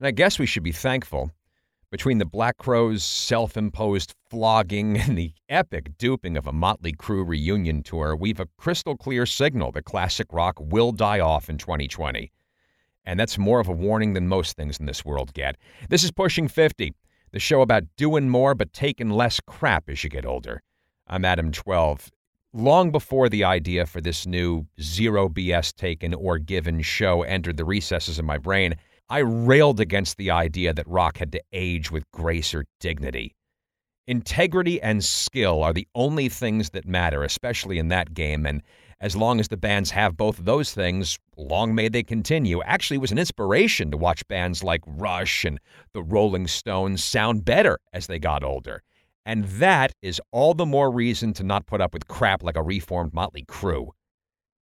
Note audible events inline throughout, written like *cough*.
And I guess we should be thankful. Between the Black Crowes' self imposed flogging and the epic duping of a Motley Crue reunion tour, we've a crystal clear signal that classic rock will die off in 2020. And that's more of a warning than most things in this world get. This is Pushing 50, the show about doing more but taking less crap as you get older. I'm Adam 12. Long before the idea for this new zero BS taken or given show entered the recesses of my brain, I railed against the idea that rock had to age with grace or dignity. Integrity and skill are the only things that matter, especially in that game, and as long as the bands have both of those things, long may they continue. Actually, it was an inspiration to watch bands like Rush and the Rolling Stones sound better as they got older. And that is all the more reason to not put up with crap like a reformed Motley Crue.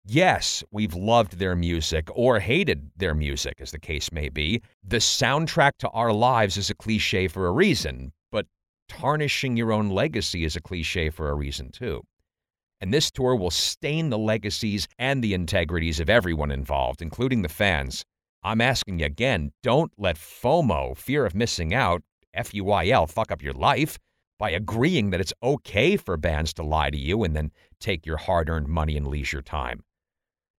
Yes, we've loved their music or hated their music, as the case may be. The soundtrack to our lives is a cliche for a reason, but tarnishing your own legacy is a cliche for a reason, too. And this tour will stain the legacies and the integrities of everyone involved, including the fans. I'm asking you again don't let FOMO, fear of missing out, F U I L, fuck up your life by agreeing that it's okay for bands to lie to you and then take your hard earned money and leisure time.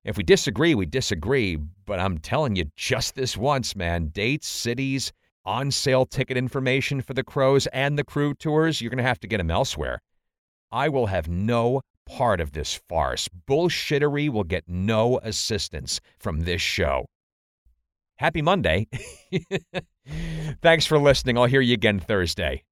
If we disagree, we disagree, but I'm telling you just this once, man. Dates, cities, on sale ticket information for the Crowes and the Crue tours, you're going to have to get them elsewhere. I will have no part of this farce. Bullshittery will get no assistance from this show. Happy Monday. *laughs* Thanks for listening. I'll hear you again Thursday.